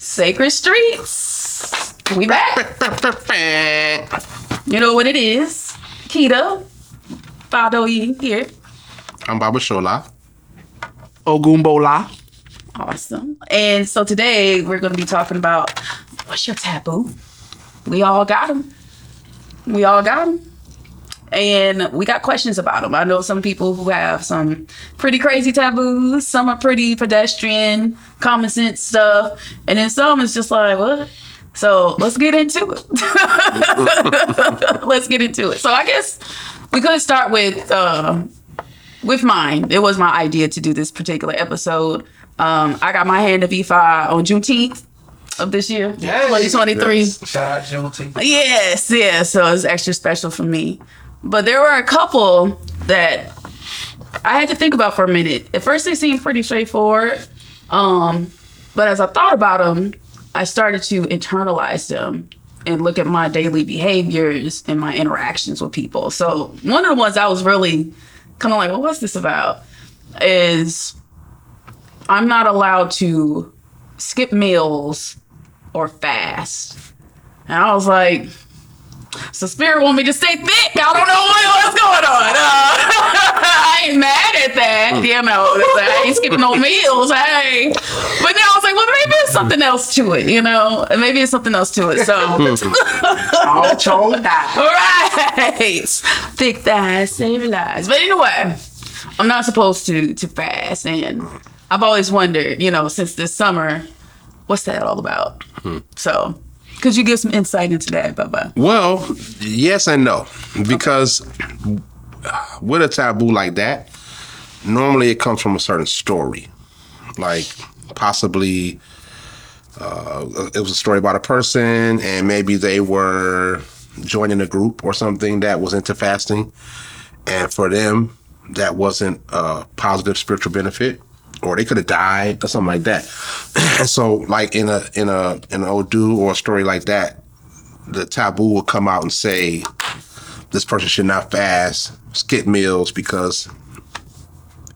Sacred Streets. We back. You know what it is. Keto. Fadoyi here. I'm Baba Shola. Ogumbola. Awesome. And so today we're going to be talking about what's your taboo? We all got them. We all got them. And we got questions about them. I know some people who have some pretty crazy taboos. Some are pretty pedestrian, common sense stuff. And then some is just like, what? So let's get into it. let's get into it. So I guess we could start with uh, with mine. It was my idea to do this particular episode. Um, I got my hand of Ifa on Juneteenth of this year, 2023. Shout out Juneteenth. Yes, yes. So it's extra special for me. But there were a couple that I had to think about for a minute. At first, they seemed pretty straightforward. Um, but as I thought about them, I started to internalize them and look at my daily behaviors and my interactions with people. So one of the ones I was really kind of like, well, what's this about? Is I'm not allowed to skip meals or fast. And I was like, so spirit want me to stay thick. I don't know what, what's going on. Uh, I ain't mad at that. Mm. You know, I ain't skipping no meals. Hey, but then I was like, well, maybe it's something else to it. You know, maybe it's something else to it. So, mm. All told that. right, thick thighs save lives. But anyway, I'm not supposed to to fast, and I've always wondered, you know, since this summer, what's that all about? Hmm. So. Could you give some insight into that, Bubba? Well, yes and no, because with a taboo like that, normally it comes from a certain story, like possibly uh, it was a story about a person, and maybe they were joining a group or something that was into fasting, and for them that wasn't a positive spiritual benefit. Or they could have died or something like that. And so, like in a in a in an Odu or a story like that, the taboo will come out and say this person should not fast, skip meals because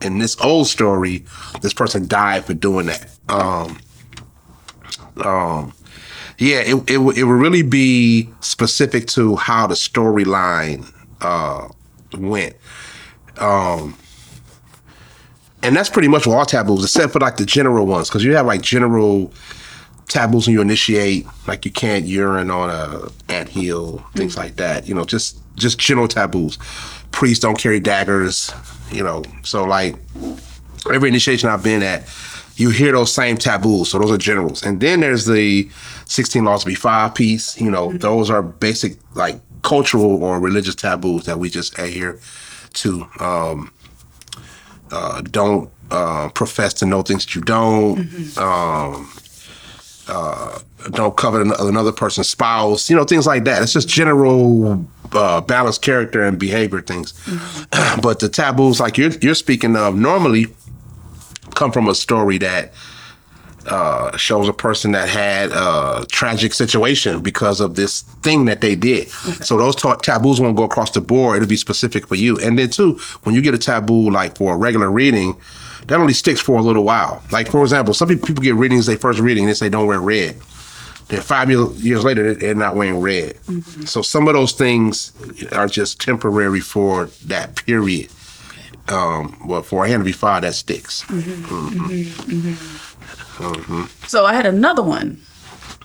in this old story, this person died for doing that. Um, um, yeah, it it, it would really be specific to how the storyline uh, went. Um, and that's pretty much all taboos, except for like the general ones, because you have like general taboos when you initiate, like you can't urine on a ant hill, things like that. You know, just just general taboos. Priests don't carry daggers. You know, so like every initiation I've been at, you hear those same taboos. So those are generals, and then there's the 16 laws to be five piece. You know, those are basic like cultural or religious taboos that we just adhere to. Um, uh, don't uh, profess to know things that you don't. Um, uh, don't covet an- another person's spouse. You know, things like that. It's just general uh, balanced character and behavior things. but the taboos, like you're you're speaking of, normally come from a story that uh, shows a person that had a tragic situation because of this thing that they did. So those ta- taboos won't go across the board. It'll be specific for you. And then too, when you get a taboo like for a regular reading, that only sticks for a little while. Like for example, some people get readings they first reading they say don't wear red. Then five years later they- they're not wearing red. Mm-hmm. So some of those things are just temporary for that period. Um, well, for a hand to be five, that sticks. Mm-hmm. Mm-hmm. So I had another one.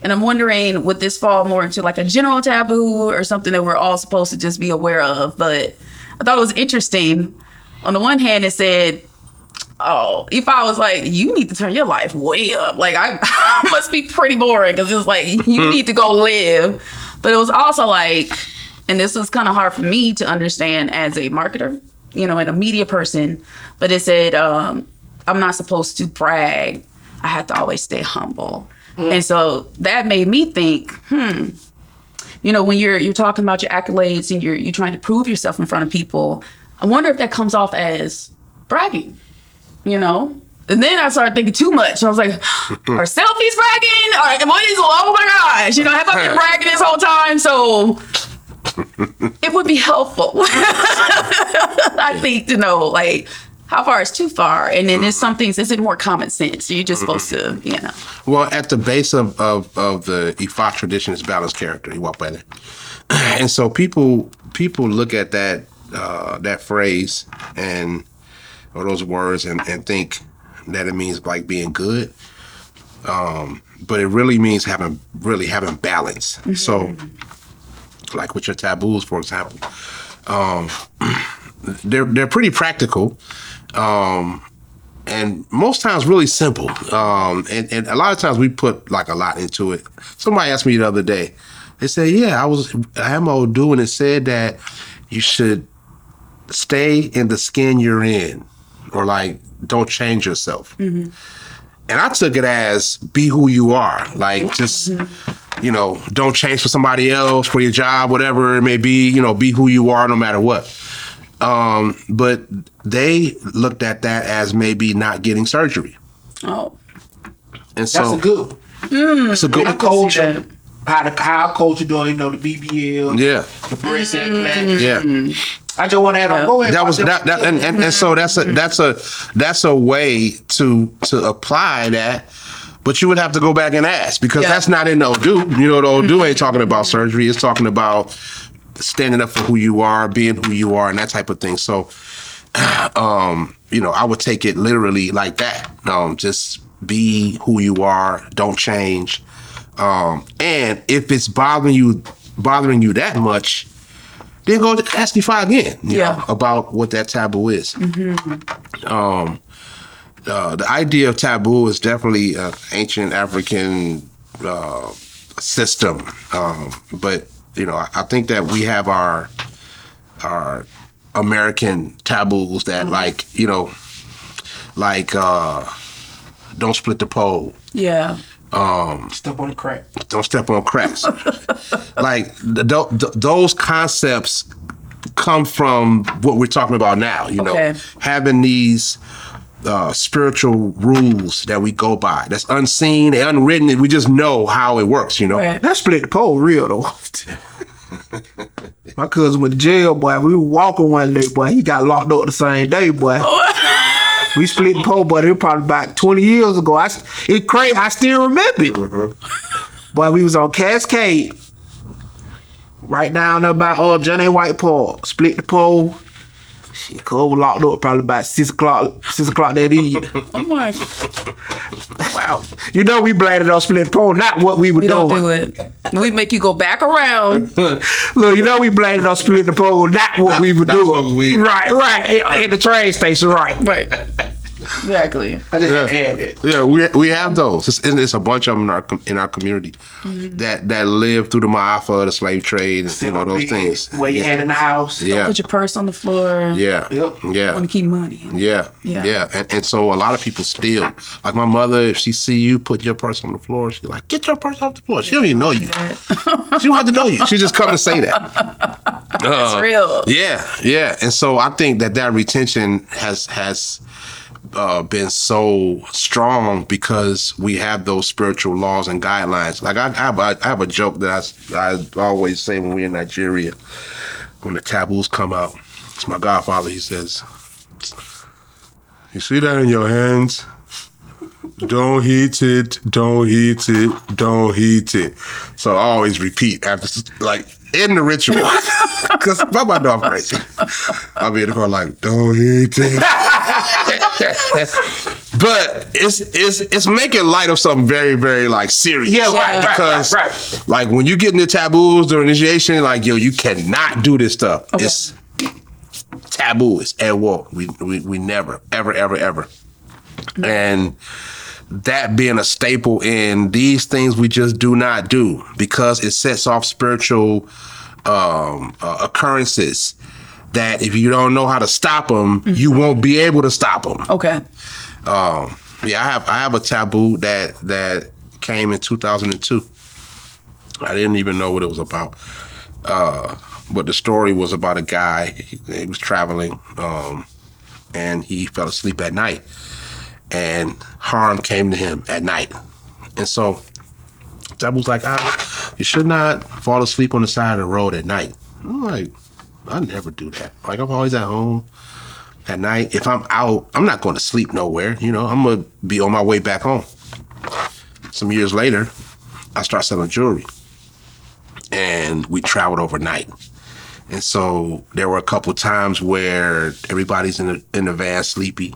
And I'm wondering, would this fall more into like a general taboo or something that we're all supposed to just be aware of? But I thought it was interesting. On the one hand, it said, Oh, if I was like, you need to turn your life way up. Like, I must be pretty boring because it's like, you need to go live. But it was also like, and this was kind of hard for me to understand as a marketer, you know, and a media person. But it said, um, I'm not supposed to brag. I have to always stay humble. And so that made me think, hmm, you know, when you're you're talking about your accolades and you're you're trying to prove yourself in front of people, I wonder if that comes off as bragging, you know? And then I started thinking too much. I was like, are selfies bragging? Or what is, oh my gosh, you know, have I been bragging this whole time? So it would be helpful, I think, to know, like, how far is too far? And then there's some things. Is it more common sense? You're just supposed to, you know. Well, at the base of, of, of the Ifa tradition is balanced character, Iwapele. And so people people look at that uh, that phrase and or those words and, and think that it means like being good. Um, but it really means having really having balance. So like with your taboos, for example, um, they're they're pretty practical. Um, and most times really simple. Um, and, and a lot of times we put like a lot into it. Somebody asked me the other day, they said, yeah, I was, I am old doing it said that you should stay in the skin you're in or like don't change yourself. And I took it as be who you are. Like just, you know, don't change for somebody else, for your job, whatever it may be, you know, be who you are no matter what. Um, but they looked at that as maybe not getting surgery. Oh, And That's so a good. it's a good The culture, how the how culture doing, you know, the BBL, Yeah. the breast implant. Yeah. I just want to add on. Go ahead. That was that, that and, and, and so that's a that's a that's a way to to apply that. But you would have to go back and ask because Yeah. that's not in the Odu. You know, the Odu ain't talking about surgery. It's talking about standing up for who you are, being who you are, and that type of thing. So, um, you know, I would take it literally like that. Um, just be who you are. Don't change. Um, and if it's bothering you, bothering you that much, then go to ask Ifa again. you Yeah. know, about what that taboo is. Um, uh, the idea of taboo is definitely an ancient African uh, system, um, but you know, I, I think that we have our our American taboos that, like, you know, like uh, don't split the pole, yeah. Um, step on the crack. don't step on cracks. like th- th- th- those concepts come from what we're talking about now. You know, Okay. having these uh, spiritual rules that we go by. That's unseen, and unwritten. and We just know how it works. You know. Right. That split the pole real though. My cousin went to jail, boy. We were walking one day, boy. He got locked up the same day, boy. we split the pole, but it was probably about 20 years ago. I, s- it crazy. I still remember it. Boy, we was on Cascade. Right down there by uh, John A. White Park. Split the pole. Shit, cuz was locked up probably about 6 o'clock, 6 o'clock that evening. Oh my. Wow. you know we bladed it on split the pole, not what we were We don't do it. We make you go back around. Look, you know we bladed it on splitting the pole, not what we were That's doing. what we- right, right. At the train station, right. Right. Exactly. I just Yeah. had it. Yeah, we we have those. It's, it's a bunch of them in our in our community Mm-hmm. that that live through the Maafa, the slave trade, and you know those things. Where you had in the house. Yeah, Put your purse on the floor. yeah, Yep. yeah. Want to keep money. Yeah, Yeah. yeah, And, and so a lot of people steal. Like my mother, if she see you put your purse on the floor, she's like, "Get your purse off the floor." She don't even know you. she don't have to know you. She just come to say that. That's Uh, real. Yeah, yeah. And so I think that that retention has has uh, been so strong because we have those spiritual laws and guidelines. Like I, I, have, a, I have a joke that I, I always say when we're in Nigeria, when the taboos come out. It's my godfather. He says, "You see that in your hands." Don't heat it. Don't heat it. Don't heat it. So I always repeat after, like, in the ritual. Because my my dog crazy. I'll be in the car like, don't heat it. but it's it's it's making light of something very, very like serious. Yeah, right, right, Because right, right. like when you get into taboos during initiation, like yo, you cannot do this stuff. It's taboo. It's at war. We, we we never, ever, ever, ever. And that being a staple in these things we just do not do because it sets off spiritual um, uh, occurrences that if you don't know how to stop them, you won't be able to stop them. Okay. Um, yeah, I have I have a taboo that that came in 2002. I didn't even know what it was about. Uh, but the story was about a guy. He, he was traveling, um, and he fell asleep at night, and harm came to him at night, and so taboo's like, ah, you should not fall asleep on the side of the road at night. I'm like, I never do that. Like I'm always at home at night. If I'm out, I'm not going to sleep nowhere. You know, I'm gonna be on my way back home. Some years later, I start selling jewelry, and we traveled overnight. And so there were a couple times where everybody's in the in the van sleepy.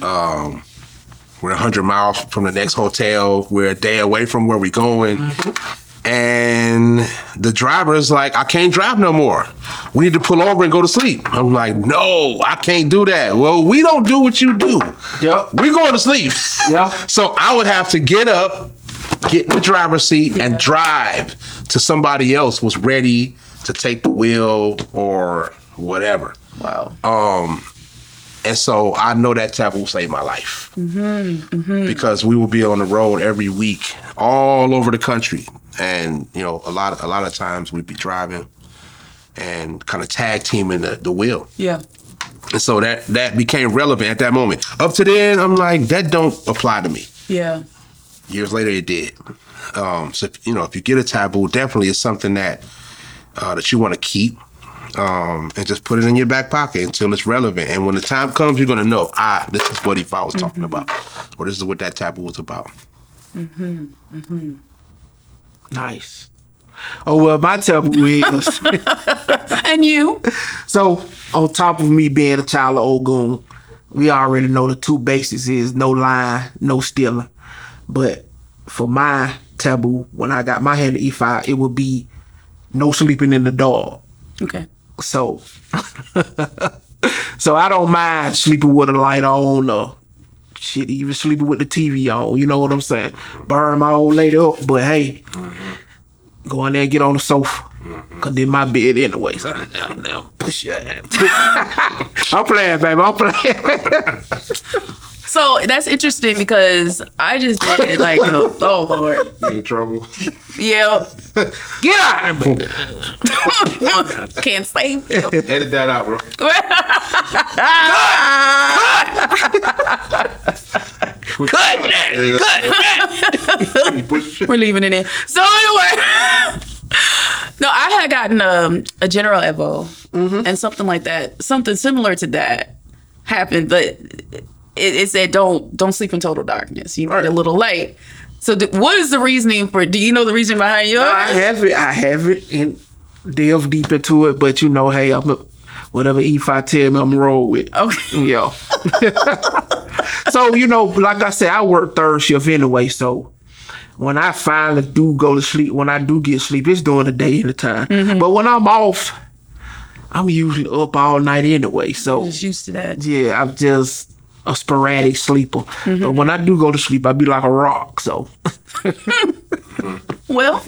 Um, we're 100 miles from the next hotel. We're a day away from where we're going. And the driver's like, I can't drive no more. We need to pull over and go to sleep. I'm like, no, I can't do that. Well, we don't do what you do. Yep. We're going to sleep. Yeah. So I would have to get up, get in the driver's seat, and drive to somebody else was ready to take the wheel or whatever. Wow. Um, and so I know that taboo save my life because we will be on the road every week, all over the country, and you know a lot of a lot of times we'd be driving and kind of tag teaming the, the wheel. yeah. And so that that became relevant at that moment. Up to then, I'm like that don't apply to me. Yeah. Years later, it did. Um, so if, you know, if you get a taboo, definitely it's something that uh, that you want to keep um, and just put it in your back pocket until it's relevant. And when the time comes, you're gonna know, ah, this is what Ifa was talking about, or this is what that taboo was about. Mhm. And you? Nice. Oh well, my taboo is And you? so on top of me being a child of Ogun, we already know the two basics is no lying, no stealing. But for my taboo, when I got my hand to Ifa, it would be no sleeping in the dog. Okay. So, so I don't mind sleeping with a light on or shit, even sleeping with the TV on. You know what I'm saying? Burn my old lady up, but hey, go in there and get on the sofa. Cause then my bed anyway. So now, now push your ass. I'm playing, baby. I'm playing. So that's interesting because I just did like, oh, oh Lord. in trouble? Yeah. get out of here. Can't save you. Edit that out, bro. Cut that. Cut. We're leaving it in. So anyway, no, I had gotten um, a General Evo and something like that, something similar to that happened, but it, it said don't don't sleep in total darkness. You need a little light. So th- what is the reasoning for? Do you know the reason behind yours? I have it. I have it and delve deep into it. But you know, hey, I'm a, whatever Ifa tell me, I'm roll with. Okay. Yeah. so you know, like I said, I work third shift anyway. So when I finally do go to sleep, when I do get sleep, it's during the day and the time. Mm-hmm. But when I'm off, I'm usually up all night anyway. So I'm Just used to that. yeah, I'm just a sporadic sleeper. But when I do go to sleep, I be like a rock. So Well,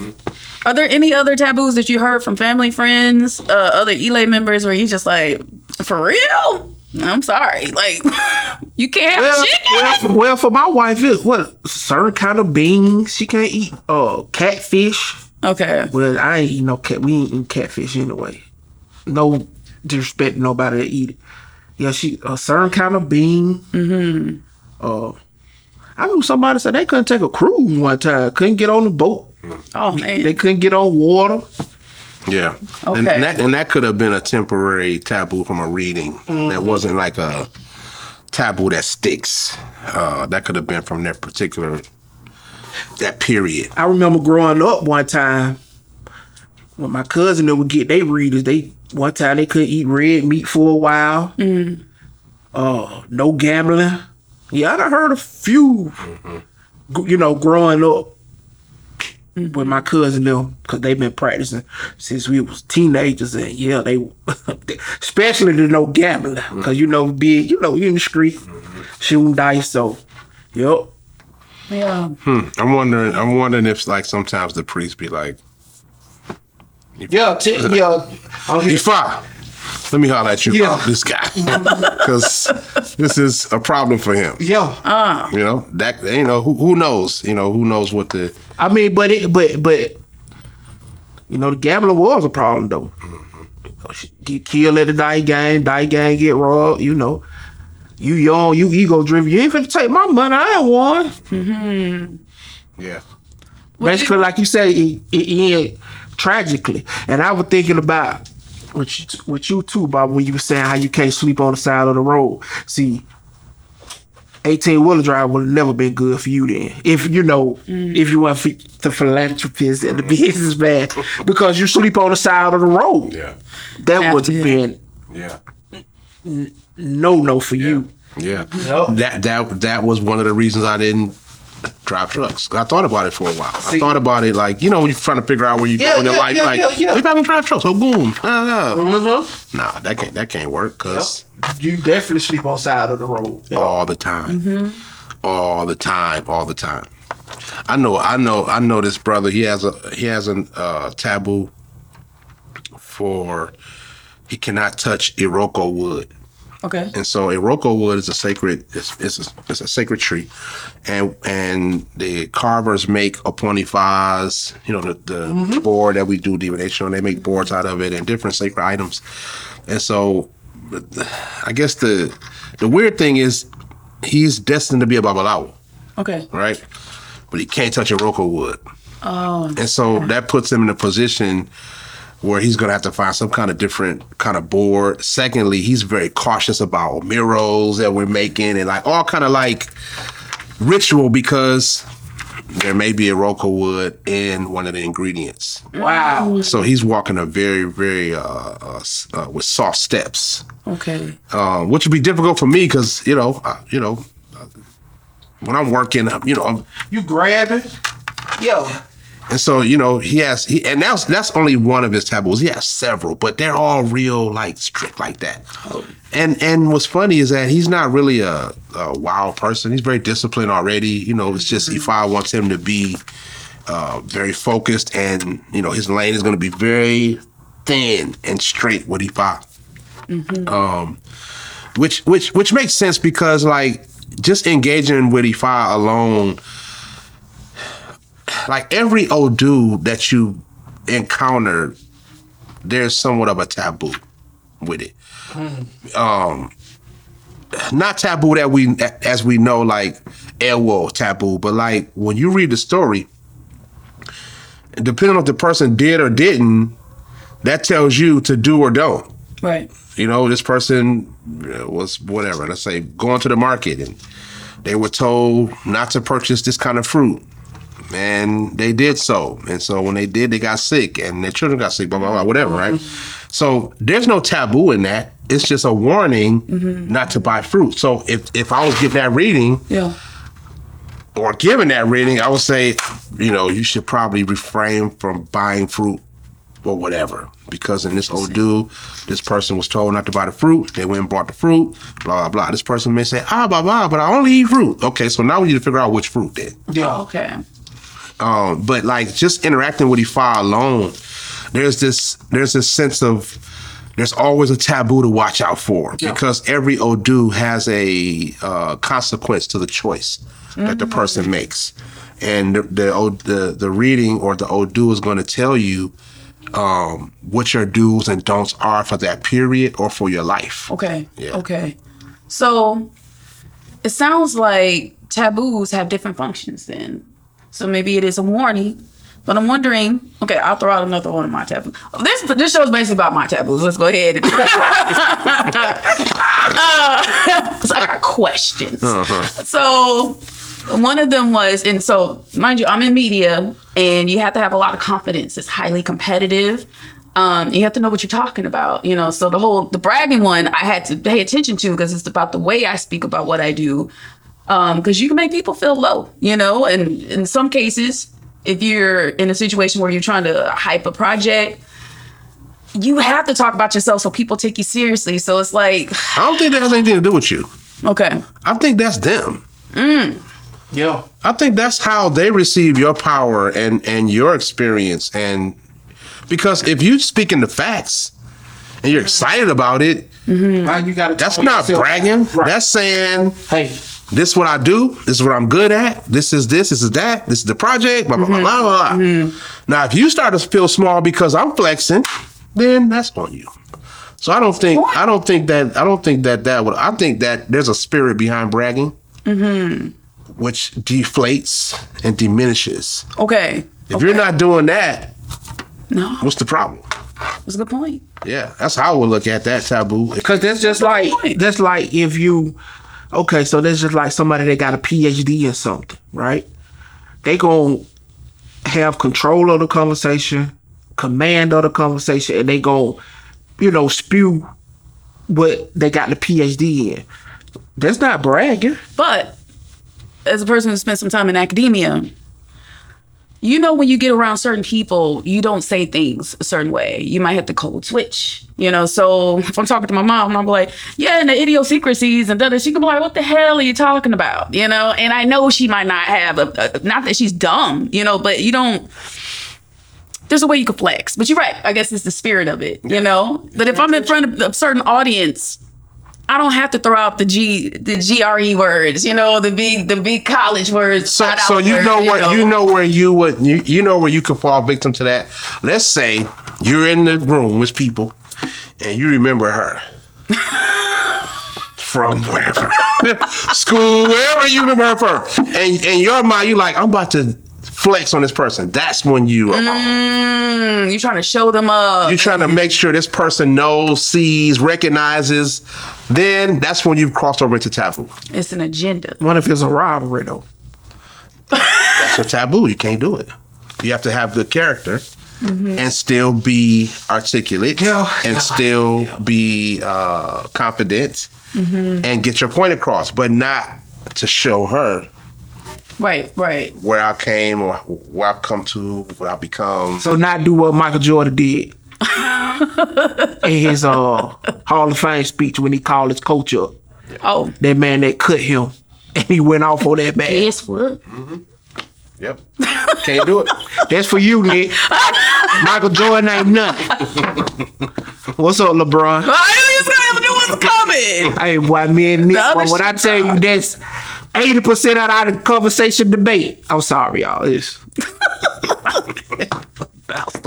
are there any other taboos that you heard from family, friends, uh, other Ile members where you just like, for real? I'm sorry, like you can't have Well, chicken. well, for, well, for my wife, it's what certain kind of beans she can't eat. Uh, catfish. Okay, Well, I ain't eat no cat. We ain't eat catfish anyway. No disrespect to nobody that eat it. Yeah, she a certain kind of bean. Mm-hmm. Uh, I knew somebody said they couldn't take a cruise one time. Couldn't get on the boat. oh man, They couldn't get on water. Yeah. And, Okay. and that and that could have been a temporary taboo from a reading. That wasn't like a taboo that sticks. Uh, that could have been from that particular that period. I remember growing up one time when my cousin that would get they readers. They one time they couldn't eat red meat for a while. Mm-hmm. Uh, no gambling. Yeah, I done heard a few. Mm-hmm. g- You know, growing up mm-hmm. with my cousin them because they've been practicing since we was teenagers, and yeah, they especially the no gambling because you know, big, you know, you in the street shooting dice. So, yep. yeah. Hmm, I'm wondering. I'm wondering if like sometimes the priest be like, Yeah, t- yeah. I'm here- Ifa, let me holler at you Yeah. about this guy because this is a problem for him. Yeah. Ah. You know that you know who, who knows. You know who knows what the I mean, but it, but but you know, the gambling was a problem though. Mm-hmm. Get killed at the dice game, dice game get robbed. You know, you young, you ego driven. You ain't finna take my money. I ain't won. Mm-hmm. yeah. Basically, like you say, it, it ended tragically. And I was thinking about with you, with you too, Bob. When you were saying how you can't sleep on the side of the road. See, eighteen wheeler drive would have never been good for you then. If you know, mm. if you want the philanthropist and the businessman, because you sleep on the side of the road. Yeah. That Have would have been Yeah. no no for you. Yeah. Yep. That that that was one of the reasons I didn't drive trucks. I thought about it for a while. I thought about it like, you know, when you're trying to figure out where you're Yeah, going in yeah, life, yeah, like, yeah, yeah. maybe I can drive trucks. So boom. Uh. Mm-hmm. Nah, that can't that can't work because You definitely sleep on side of the road. all the time. All the time, all the time. I know, I know, I know this brother. He has a he has a uh, taboo for he cannot touch Iroko wood. Okay. And so Iroko wood is a sacred it's, it's, a, it's a sacred tree. And and the carvers make Oponifas, you know, the, the mm-hmm. board that we do divination on, they make boards out of it and different sacred items. And so I guess the the weird thing is he's destined to be a Babalawo, Okay. right? But he can't touch Iroko wood. Oh. And so that puts him in a position where he's going to have to find some kind of different kind of board. Secondly, he's very cautious about murals that we're making and like all kind of like ritual because there may be Iroko wood in one of the ingredients. Wow. So he's walking a very, very uh, uh, uh with soft steps, Okay. um, which would be difficult for me because you know, uh, you know, uh, when I'm working, you know, I'm, You grabbing? Yo. And so, you know, he has he and that's that's only one of his taboos. He has several, but they're all real like strict like that. And and what's funny is that he's not really a, a wild person. He's very disciplined already. You know, it's just Ifa wants him to be uh, very focused and you know, his lane is gonna be very thin and straight with Ifa. Um which which which makes sense because like just engaging with Ifa alone like every Odu that you encounter, there's somewhat of a taboo with it. Um, not taboo that we, as we know, like Elwo taboo, but like when you read the story, depending on if the person did or didn't, that tells you to do or don't. Right. You know, this person was whatever. Let's say going to the market and they were told not to purchase this kind of fruit. And they did so. And so when they did, they got sick and their children got sick, blah, blah, blah, whatever, right? So there's no taboo in that. It's just a warning not to buy fruit. So if, if I was getting that reading Yeah. or given that reading, I would say, you know, you should probably refrain from buying fruit or whatever. Because in this Odu, this person was told not to buy the fruit. They went and bought the fruit, blah, blah, blah. This person may say, ah, blah, blah, but I only eat fruit. Okay, so now we need to figure out which fruit then. Yeah. Okay. Um, but like just interacting with Ifa alone, there's this there's this sense of there's always a taboo to watch out for Yeah. because every Odu has a uh, consequence to the choice that the person makes, and the the, the the reading or the Odu is going to tell you um, what your do's and don'ts are for that period or for your life. Okay. Yeah. Okay. So it sounds like taboos have different functions then. So maybe it is a warning. But I'm wondering, okay, I'll throw out another one of my taboos. This this show is basically about my taboos. Let's go ahead. uh, so I got questions. So one of them was, and so mind you, I'm in media, and you have to have a lot of confidence. It's highly competitive. Um, you have to know what you're talking about, you know. So the whole the bragging one, I had to pay attention to because it's about the way I speak about what I do. Um, because you can make people feel low, you know. And in some cases, if you're in a situation where you're trying to hype a project, you have to talk about yourself so people take you seriously. So it's like, I don't think that has anything to do with you. okay, I think that's them. Mm. Yeah. I think that's how they receive your power and and your experience and because if you speaking the facts and you're excited about it, Now you gotta that's not yourself- bragging. Right. That's saying hey. This is what I do. This is what I'm good at. This is this. This is that. This is the project. Blah blah blah blah blah. blah. Mm-hmm. Now, if you start to feel small because I'm flexing, then that's on you. So I don't think I don't think that I don't think that that would. I think that there's a spirit behind bragging, mm-hmm. which deflates and diminishes. okay. If you're not doing that, No. what's the problem? What's the point. Yeah, that's how I would look at that taboo. Cause that's just like that's like if you okay, so that's just like somebody that got a PhD in something, right? They gonna have control of the conversation, command of the conversation, and they gonna, you know, spew what they got the PhD in. That's not bragging. But as a person who spent some time in academia, you know when you get around certain people, you don't say things a certain way. You might have to code switch. You know, so if I'm talking to my mom, and I'm like, yeah, and the idiosyncrasies and da she can be like, what the hell are you talking about? You know, and I know she might not have a, a not that she's dumb, you know, but you don't there's a way you can flex. But you're right. I guess it's the spirit of it, you know? But if I'm in front of a certain audience, I don't have to throw out the G the GRE words, you know, the big the big college words. So, so you words, know what you know where you would you, you know where you could fall victim to that. Let's say you're in the room with people, and you remember her from wherever school, wherever you remember her from, and in your mind you're like I'm about to flex on this person. That's when you are. Mm, you're trying to show them up. You're trying to make sure this person knows, sees, recognizes. Then that's when you've crossed over into taboo. It's an agenda. What if it's a robbery though? That's a taboo. You can't do it. You have to have good character and still be articulate Yeah. and still be uh, confident and get your point across, but not to show her Right, right. where I came or where I've come to, what I become. So not do what Michael Jordan did in his uh Hall of Fame speech when he called his coach up. Oh, That man that cut him and he went off on that man. guess what? Yep. Can't do it. That's for you, Nick. Michael Jordan ain't nothing. What's up, LeBron? I just gotta know what's coming. Hey, boy, me and Nick, The boy, when I tell you that's 80% out of our conversation debate. I'm sorry, y'all. It's,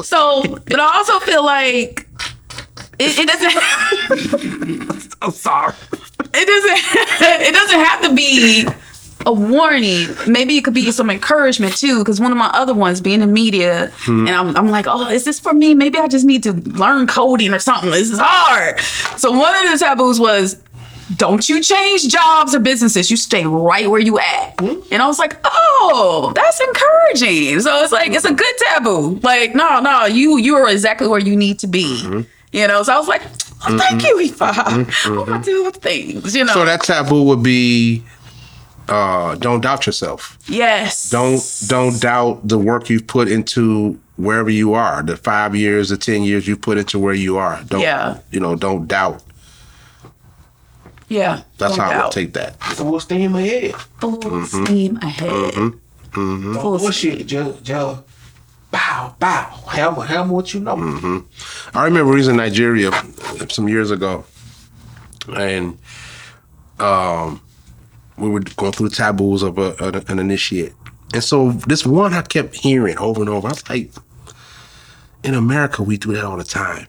So, but I also feel like it, it doesn't. I'm sorry. it doesn't it doesn't have to be a warning maybe it could be some encouragement too because one of my other ones being in media hmm. and I'm, I'm like oh is this for me maybe i just need to learn coding or something this is hard so one of the taboos was don't you change jobs or businesses you stay right where you at hmm? and i was like oh that's encouraging so it's like it's a good taboo like no no you you are exactly where you need to be mm-hmm. you know so i was like oh, thank mm-hmm. you Ifa. Mm-hmm. i'm gonna do things you know So that taboo would be uh, don't doubt yourself. Yes. Don't don't doubt the work you've put into wherever you are. The five years, the ten years you've put into where you are. Don't Yeah. you know? Don't doubt. Yeah. That's no how I doubt. would take that. Full steam ahead. Full steam ahead. Mm-hmm. Mm-hmm. Full Bullshit, just, just bow, bow. Hammer, hammer what you know. Mm-hmm. I remember we was in Nigeria some years ago, and um, we were going through the taboos of a, an, an initiate. And so this one I kept hearing over and over. I was like, in America, we do that all the time.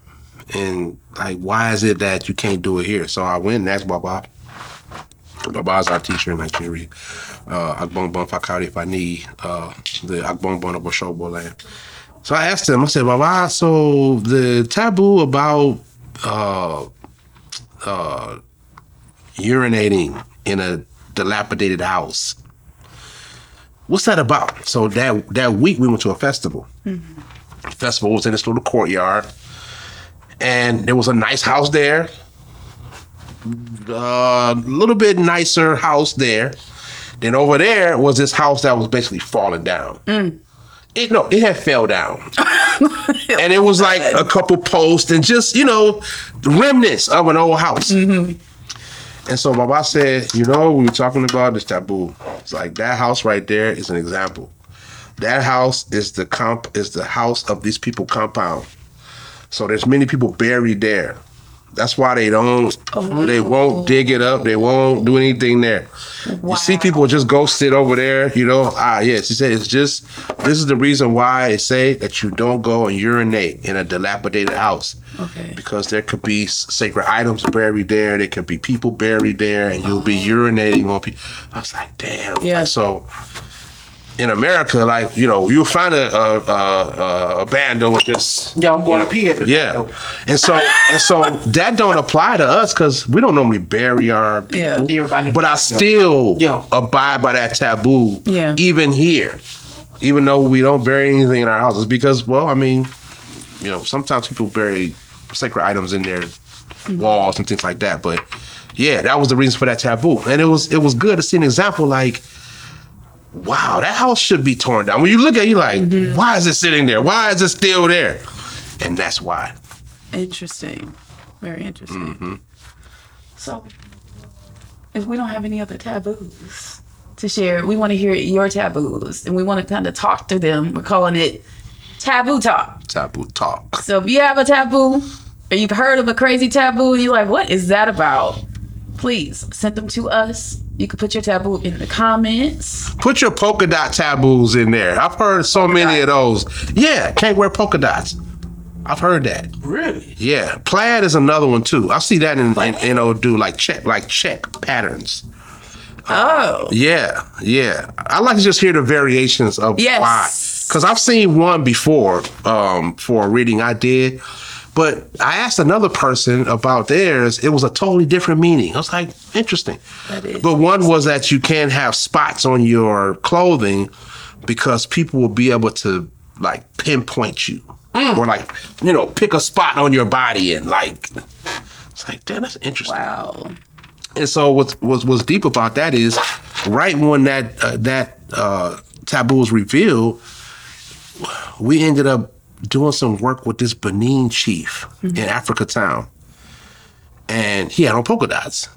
And like, why is it that you can't do it here? So I went and asked Baba. Baba's our teacher in Nigeria. Uh, Agbongbon Fakari need uh, the Agbongbon of Osogbo land. So I asked him, I said, Baba, so the taboo about uh, uh, urinating in a dilapidated house, what's that about? So that that week we went to a festival. The festival was in this little courtyard, and there was a nice house there, a little bit nicer house there. Then over there was this house that was basically falling down. Mm. It no, it had fell down, and it was like a couple posts and just you know remnants of an old house. Mm-hmm. And so Baba said, you know, we were talking about this taboo. It's like that house right there is an example. That house is the comp is the house of these people compound. So there's many people buried there. That's why they don't they won't dig it up. They won't do anything there. You see people just go sit over there, you know. Ah yes, he said it's just this is the reason why I say that you don't go and urinate in a dilapidated house. Okay. Because there could be sacred items buried there, there could be people buried there, and you'll be urinating on people. I was like, damn. Yeah. So in America, like you know, you'll find a a, a, a band doing just Yeah, I'm going up here. yeah, and so and so that don't apply to us because we don't normally bury our Yeah. Everybody- but I still Yeah. abide by that taboo, Yeah. even here, even though we don't bury anything in our houses because, well, I mean, you know, sometimes people bury sacred items in their mm-hmm. walls and things like that. But yeah, that was the reason for that taboo, and it was it was good to see an example like. Wow, that house should be torn down. When you look at it, you're like, why is it sitting there? Why is it still there? And that's why. Interesting. Very interesting. Mm-hmm. So, if we don't have any other taboos to share, we want to hear your taboos and we want to kind of talk through them. We're calling it taboo talk. Taboo talk. So, if you have a taboo or you've heard of a crazy taboo and you're like, what is that about? Please send them to us. You can put your taboo in the comments. Put your polka dot taboos in there. I've heard so many of those. Yeah, can't wear polka dots. I've heard that. Really? Yeah, plaid is another one too. I see that in in, in old do like check like check patterns. Oh, Yeah, yeah. I like to just hear the variations of Yes. why. Because I've seen one before um, for a reading I did, but I asked another person about theirs. It was a totally different meaning. I was like, interesting. That is But one was that you can't have spots on your clothing because people will be able to like pinpoint you or like you know pick a spot on your body and like it's like damn that's interesting. wow. And so what's what's what's deep about that is right when that uh, that uh, taboo was revealed, we ended up doing some work with this Benin chief in Africa Town, and he had on polka dots.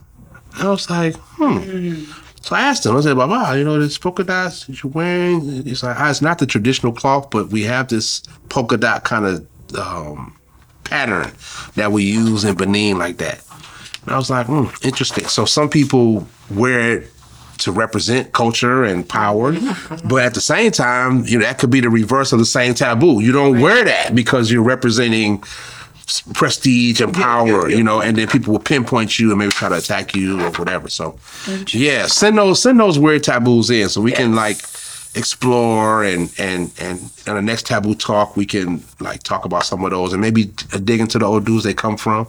I was like, hmm. So I asked him, I said, Baba, you know, this polka dots that you're wearing? He's like, ah, it's not the traditional cloth, but we have this polka dot kind of um, pattern that we use in Benin like that. And I was like, hmm, interesting. So some people wear it to represent culture and power, but at the same time, you know, that could be the reverse of the same taboo. You don't wear that because you're representing prestige and power, you know, and then people will pinpoint you and maybe try to attack you or whatever. So, yeah, send those send those weird taboos in so we can like explore and and and in the next taboo talk we can like talk about some of those and maybe dig into the Odus they come from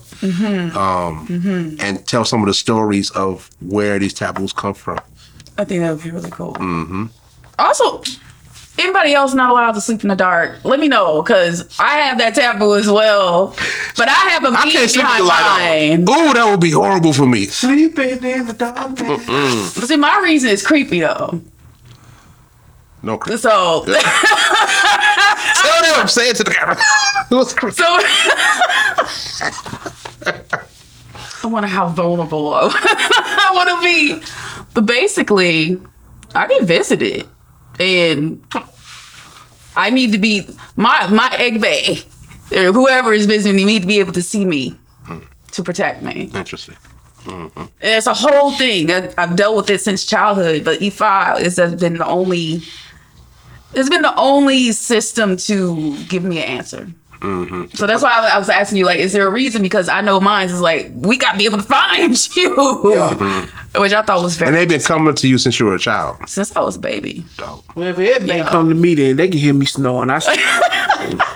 um and tell some of the stories of where these taboos come from I think that would be really cool. Mm-hmm. Also, anybody else not allowed to sleep in the dark? Let me know because I have that taboo as well. But I have a i meaning can't sleep with the light on ooh that would be horrible for me Sleeping in the dark. man. But see, my reason is creepy though. no cr- So, tell them say it to the camera It was cr- so I wonder how vulnerable I want to be. But basically, I get visited, and I need to be my my egbe or whoever is visiting me need to be able to see me to protect me. interesting mm-hmm. And it's a whole thing. I, I've dealt with it since childhood, but Ifa is has been the only. It's been the only system to give me an answer. Mm-hmm. So that's why I, I was asking you, like, is there a reason? Because I know mine is like, we got to be able to find you, mm-hmm. which I thought was and they've been coming to you since you were a child since I was a baby. Dope. Well, if everybody Yeah. come to me, then they can hear me snoring. I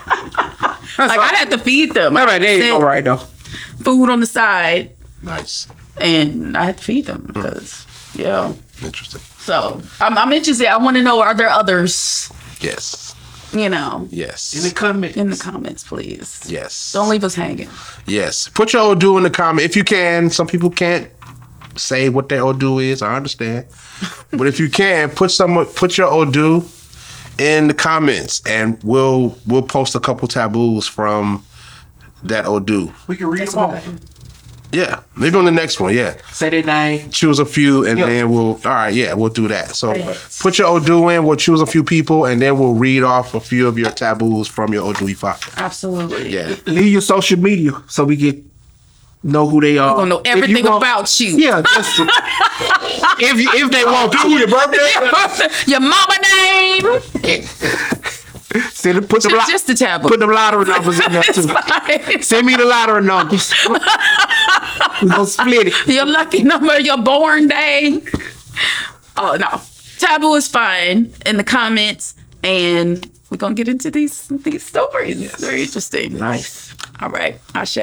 Like I had to feed them. all right, they all right though. Food on the side, nice and I had to feed them mm. because yeah. interesting So I'm, I'm interested. I want to know: Are there others? yes You know, yes In the comments. in the comments, please. yes Don't leave us hanging. Yes. Put your Odu in the comment if you can. Some people can't say what their Odu is. I understand. but if you can, put some put your Odu in the comments and we'll we'll post a couple taboos from that Odu. we can read That's them all. Right. Yeah. Maybe on the next one, yeah. Say their name. Choose a few and Yeah. then we'll all right, yeah, we'll do that. So Yes. put your Odu in, we'll choose a few people and then we'll read off a few of your taboos from your Odu Ifa. Absolutely. Yeah. Leave your social media so we can know who they are. We're gonna know If you everything want- about you. Yeah, just if you, if they want to. your birthday? Your mama name. Send it, put them Just, li- just the taboo. put them lottery numbers in there too. Send me the lottery numbers. We gonna split it. your lucky number, your born day. Oh no. taboo is fine in the comments, and we're gonna get into these these stories. Very interesting. Nice. All right, Ashe.